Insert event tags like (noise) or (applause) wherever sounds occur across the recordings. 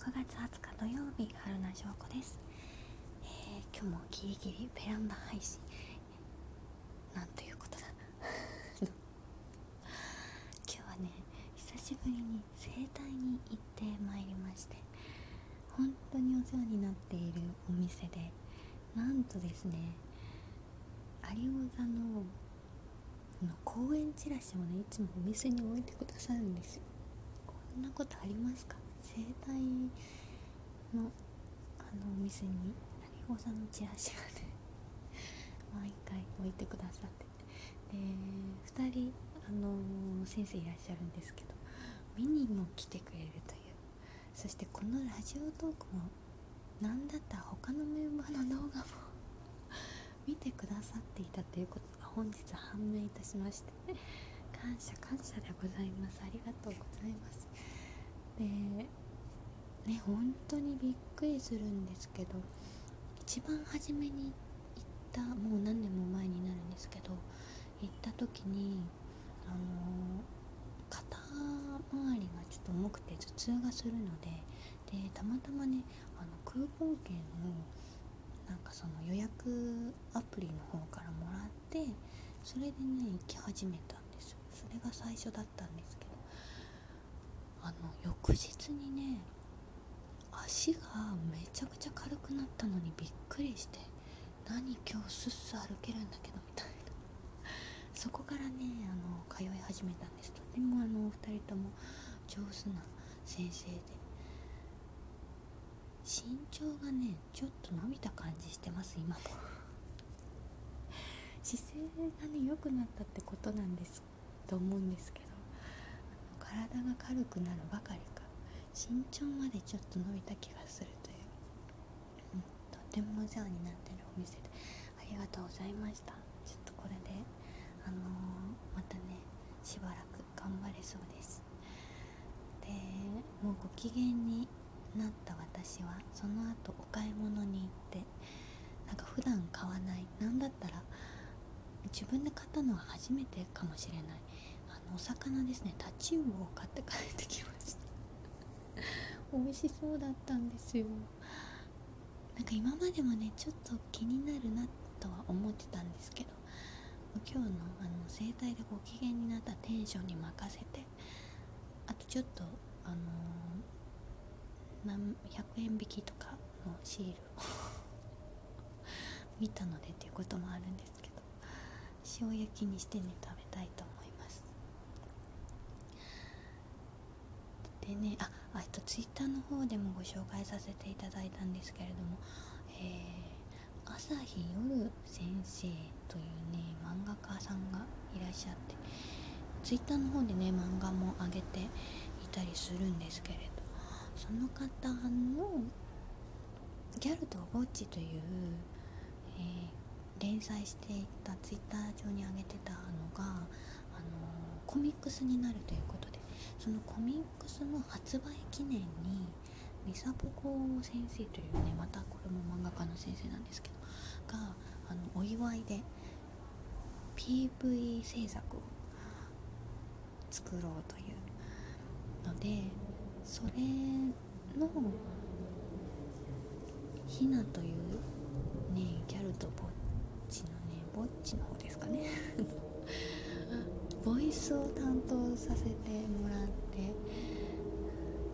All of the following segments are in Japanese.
6月20日土曜日春名翔子です、えー、今日もギリギリベランダ配信。なんということだ。(laughs) 今日はね久しぶりに整体に行ってまいりまして本当にお世話になっているお店でなんとですね有王座のの公演チラシをねいつもお店に置いてくださるんですよ。こんなことありますか？整体のあのお店に有王さんのチラシがね (laughs) 毎回置いてくださって。てで2人あの先生いらっしゃるんですけど見にも来てくれるという。そしてこのラジオトークも何だったら他のメンバーの動画も (laughs) 見てくださっていたということが本日判明いたしまして。感謝感謝でございます。ありがとうございます。でね本当にびっくりするんですけど一番初めに行ったもう何年も前になるんですけど行った時にあの肩周りがちょっと重くて頭痛がするのででたまたまねあのクーポン券をなんかその予約アプリの方からもらってそれでね行き始めたんです。それが最初だったんですけどあの翌日にね足がめちゃくちゃ軽くなったのにびっくりして何今日スッス歩けるんだけどみたいな。そこからねあの通い始めたんですと。てもあのお二人とも上手な先生で。身長がねちょっと伸びた感じしてます今も。姿勢がね良くなったってことなんですと思うんですけど。体が軽くなるばかりか。身長までちょっと伸びた気がするという、うん、とてもお世話になってるお店で。ありがとうございました。ちょっとこれであのー、またねしばらく頑張れそうです。でもうご機嫌になった私はその後お買い物に行ってなんか普段買わない。何だったら自分で買ったのは初めてかもしれない。お魚ですねタチウオを買って帰ってきました。美味しそうだったんですよ。なんか今までもねちょっと気になるなとは思ってたんですけど今日のあの整体でご機嫌になったテンションに任せてあとちょっとあのー何100円引きとかのシールを (laughs) 見たのでっていうこともあるんですけど塩焼きにしてね食べたいと思いますでねああとツイッターの方でもご紹介させていただいたんですけれども、えー、朝日夜先生というね漫画家さんがいらっしゃってツイッターの方でね漫画も上げていたりするんですけれどその方の「ギャルとぼっち」という、えー、連載していたツイッター上に上げてたのが、あの、コミックスになるということでそのコミックスの発売記念にミサポコ先生というねまたこれも漫画家の先生なんですけどがあのお祝いで PV 制作を作ろうというのでそれのひなというねギャルとぼっちのねぼっちの方ですかね。(laughs) ボイスを担当させてもらって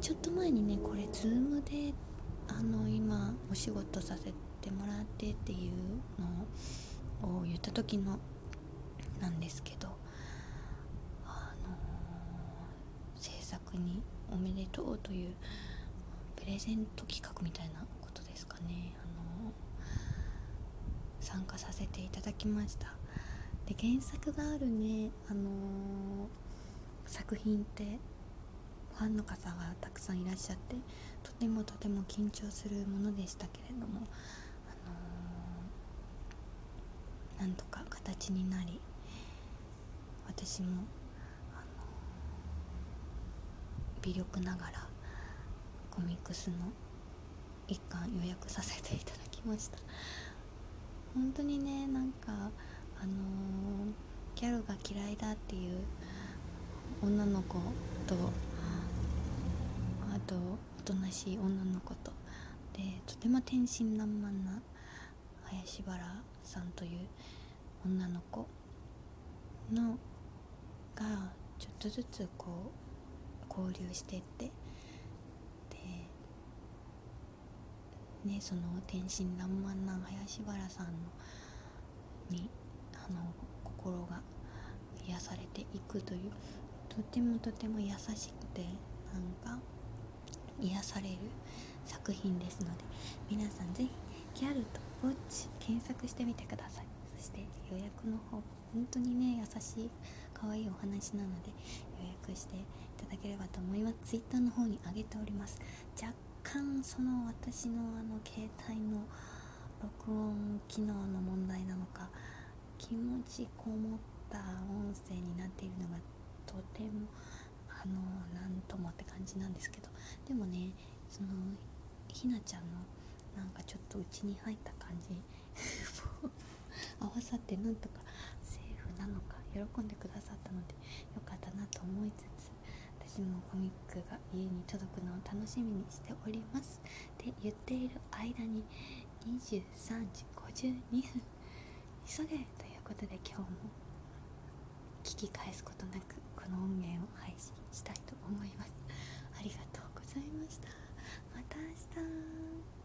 ちょっと前にねこれ Zoom であの今お仕事させてもらってっていうのを言った時のなんですけどあの制作におめでとうというプレゼント企画みたいなことですかね。あの参加させていただきました。で原作があるねあの作品ってファンの方がたくさんいらっしゃってとてもとても緊張するものでしたけれども、あのー、なんとか形になり私もあの微力ながらコミックスの一巻予約させていただきました。本当にねなんかあのー、ギャルが嫌いだっていう女の子とあとおとなしい女の子とでとても天真爛漫な林原さんという女の子のがちょっとずつこう交流してってでねその天真爛漫な林原さんのにあの心が癒されていくというとてもとても優しくてなんか癒される作品ですので皆さんぜひギャルとウォッチ検索してみてください。そして予約の方本当にね優しい可愛いお話なので予約していただければと思います。Twitter の方に上げております。若干その私のあの携帯の録音機能の問題なのか気持ちこもった音声になっているのがとてもあのなんともって感じなんですけど。でもねそのひなちゃんのなんかちょっとうちに入った感じ。(laughs) 合わさってなんとかセーフなのか喜んでくださったのでよかったなと思いつつ私もコミックが家に届くのを楽しみにしております。って言っている間に23時52分。急げということで今日も聞き返すことなくこの音源を配信したいと思います。ありがとうございました。また明日。